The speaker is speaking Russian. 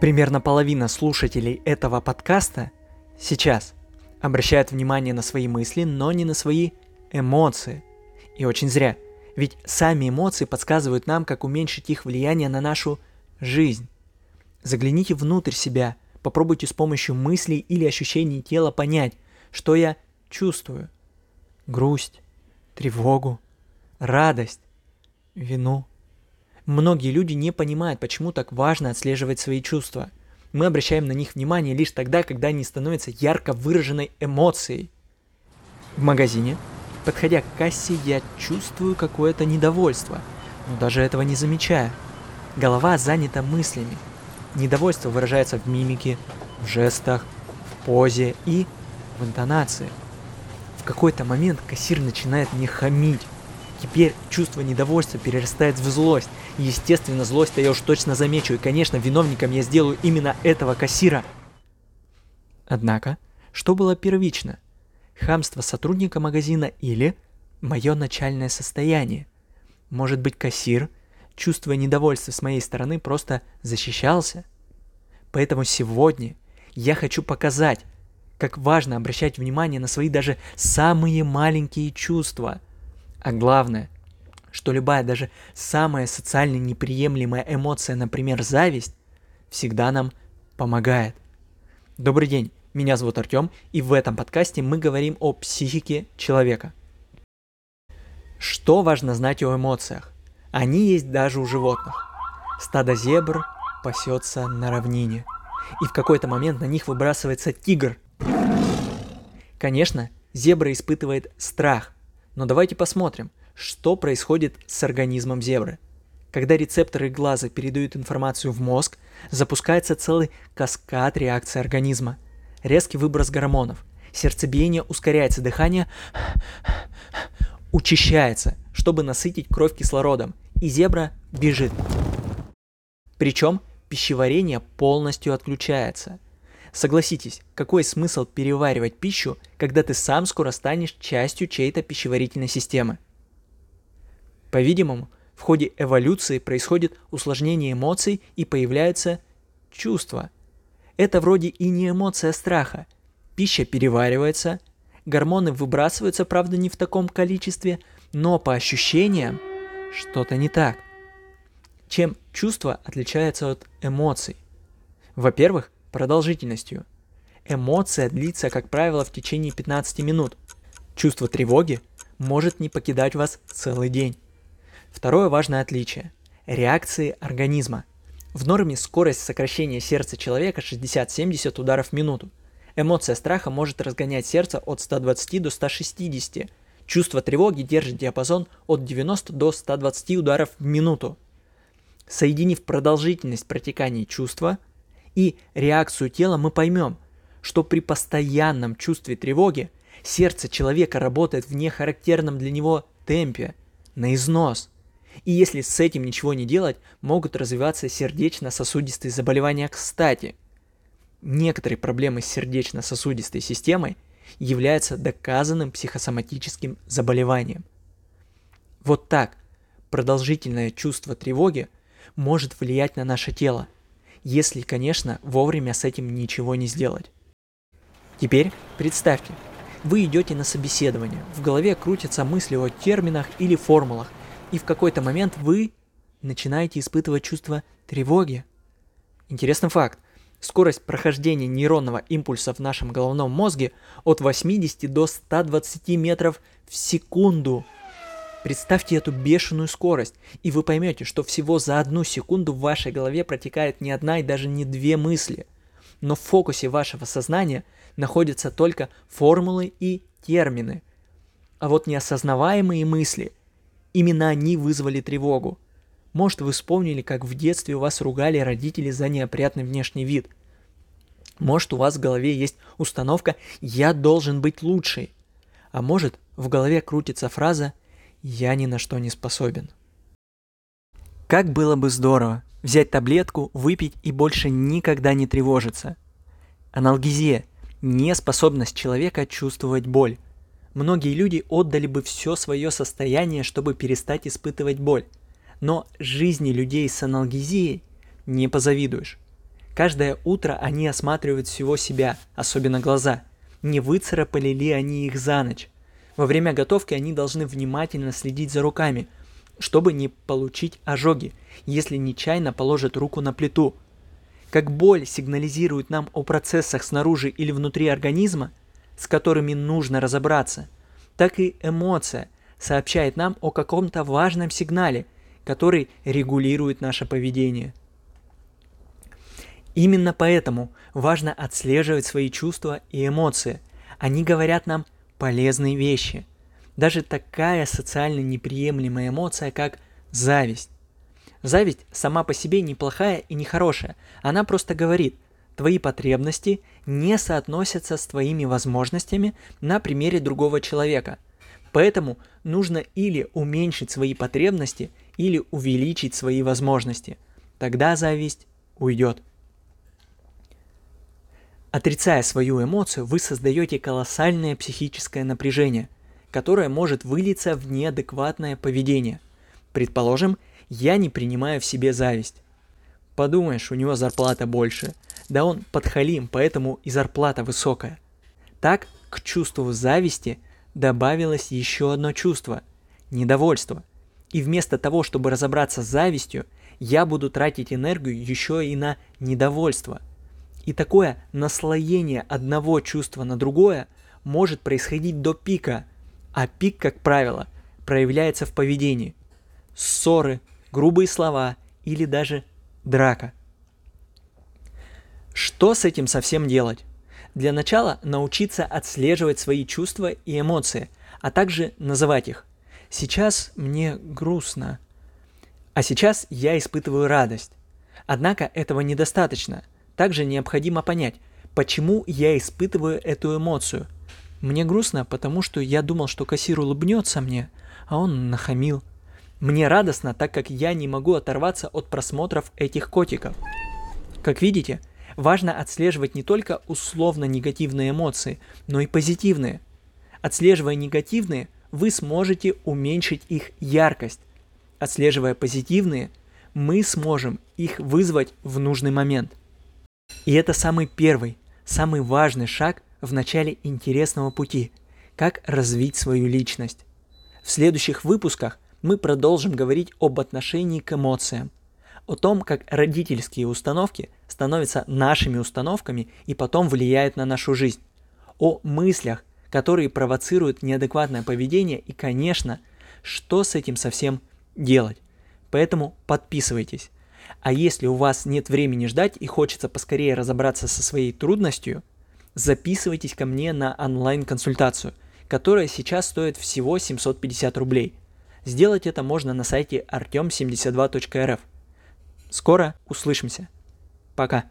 Примерно половина слушателей этого подкаста сейчас обращают внимание на свои мысли, но не на свои эмоции. И очень зря. Ведь сами эмоции подсказывают нам, как уменьшить их влияние на нашу жизнь. Загляните внутрь себя, попробуйте с помощью мыслей или ощущений тела понять, что я чувствую. Грусть, тревогу, радость, вину – Многие люди не понимают, почему так важно отслеживать свои чувства. Мы обращаем на них внимание лишь тогда, когда они становятся ярко выраженной эмоцией. В магазине, подходя к кассе, я чувствую какое-то недовольство, но даже этого не замечаю. Голова занята мыслями. Недовольство выражается в мимике, в жестах, в позе и в интонации. В какой-то момент кассир начинает мне хамить. Теперь чувство недовольства перерастает в злость. Естественно, злость-то я уж точно замечу. И, конечно, виновником я сделаю именно этого кассира. Однако, что было первично? Хамство сотрудника магазина или мое начальное состояние? Может быть, кассир, чувствуя недовольство с моей стороны, просто защищался? Поэтому сегодня я хочу показать, как важно обращать внимание на свои даже самые маленькие чувства – а главное, что любая, даже самая социально неприемлемая эмоция, например, зависть, всегда нам помогает. Добрый день, меня зовут Артем, и в этом подкасте мы говорим о психике человека. Что важно знать о эмоциях? Они есть даже у животных. Стадо зебр пасется на равнине, и в какой-то момент на них выбрасывается тигр. Конечно, зебра испытывает страх, но давайте посмотрим, что происходит с организмом зебры. Когда рецепторы глаза передают информацию в мозг, запускается целый каскад реакций организма. Резкий выброс гормонов, сердцебиение ускоряется, дыхание учащается, чтобы насытить кровь кислородом, и зебра бежит. Причем пищеварение полностью отключается – Согласитесь, какой смысл переваривать пищу, когда ты сам скоро станешь частью чьей-то пищеварительной системы? По-видимому, в ходе эволюции происходит усложнение эмоций и появляются чувства. Это вроде и не эмоция страха. Пища переваривается, гормоны выбрасываются, правда, не в таком количестве, но по ощущениям что-то не так. Чем чувство отличается от эмоций? Во-первых, продолжительностью. Эмоция длится, как правило, в течение 15 минут. Чувство тревоги может не покидать вас целый день. Второе важное отличие – реакции организма. В норме скорость сокращения сердца человека 60-70 ударов в минуту. Эмоция страха может разгонять сердце от 120 до 160. Чувство тревоги держит диапазон от 90 до 120 ударов в минуту. Соединив продолжительность протекания чувства и реакцию тела, мы поймем, что при постоянном чувстве тревоги сердце человека работает в нехарактерном для него темпе, на износ. И если с этим ничего не делать, могут развиваться сердечно-сосудистые заболевания кстати. Некоторые проблемы с сердечно-сосудистой системой являются доказанным психосоматическим заболеванием. Вот так продолжительное чувство тревоги может влиять на наше тело – если, конечно, вовремя с этим ничего не сделать. Теперь представьте, вы идете на собеседование, в голове крутятся мысли о терминах или формулах, и в какой-то момент вы начинаете испытывать чувство тревоги. Интересный факт. Скорость прохождения нейронного импульса в нашем головном мозге от 80 до 120 метров в секунду – Представьте эту бешеную скорость, и вы поймете, что всего за одну секунду в вашей голове протекает не одна и даже не две мысли. Но в фокусе вашего сознания находятся только формулы и термины. А вот неосознаваемые мысли, именно они вызвали тревогу. Может, вы вспомнили, как в детстве у вас ругали родители за неопрятный внешний вид. Может, у вас в голове есть установка «я должен быть лучший». А может, в голове крутится фраза я ни на что не способен. Как было бы здорово взять таблетку, выпить и больше никогда не тревожиться. Аналгезия – неспособность человека чувствовать боль. Многие люди отдали бы все свое состояние, чтобы перестать испытывать боль. Но жизни людей с аналгезией не позавидуешь. Каждое утро они осматривают всего себя, особенно глаза. Не выцарапали ли они их за ночь? Во время готовки они должны внимательно следить за руками, чтобы не получить ожоги, если нечаянно положат руку на плиту. Как боль сигнализирует нам о процессах снаружи или внутри организма, с которыми нужно разобраться, так и эмоция сообщает нам о каком-то важном сигнале, который регулирует наше поведение. Именно поэтому важно отслеживать свои чувства и эмоции. Они говорят нам полезные вещи. Даже такая социально неприемлемая эмоция, как зависть. Зависть сама по себе неплохая и нехорошая. Она просто говорит, твои потребности не соотносятся с твоими возможностями на примере другого человека. Поэтому нужно или уменьшить свои потребности, или увеличить свои возможности. Тогда зависть уйдет. Отрицая свою эмоцию, вы создаете колоссальное психическое напряжение, которое может вылиться в неадекватное поведение. Предположим, я не принимаю в себе зависть. Подумаешь, у него зарплата больше. Да он подхалим, поэтому и зарплата высокая. Так, к чувству зависти добавилось еще одно чувство – недовольство. И вместо того, чтобы разобраться с завистью, я буду тратить энергию еще и на недовольство – и такое наслоение одного чувства на другое может происходить до пика, а пик, как правило, проявляется в поведении. Ссоры, грубые слова или даже драка. Что с этим совсем делать? Для начала научиться отслеживать свои чувства и эмоции, а также называть их. Сейчас мне грустно, а сейчас я испытываю радость. Однако этого недостаточно – также необходимо понять, почему я испытываю эту эмоцию. Мне грустно, потому что я думал, что кассир улыбнется мне, а он нахамил. Мне радостно, так как я не могу оторваться от просмотров этих котиков. Как видите, важно отслеживать не только условно негативные эмоции, но и позитивные. Отслеживая негативные, вы сможете уменьшить их яркость. Отслеживая позитивные, мы сможем их вызвать в нужный момент. И это самый первый, самый важный шаг в начале интересного пути – как развить свою личность. В следующих выпусках мы продолжим говорить об отношении к эмоциям, о том, как родительские установки становятся нашими установками и потом влияют на нашу жизнь, о мыслях, которые провоцируют неадекватное поведение и, конечно, что с этим совсем делать. Поэтому подписывайтесь. А если у вас нет времени ждать и хочется поскорее разобраться со своей трудностью, записывайтесь ко мне на онлайн-консультацию, которая сейчас стоит всего 750 рублей. Сделать это можно на сайте artem72.rf. Скоро услышимся. Пока.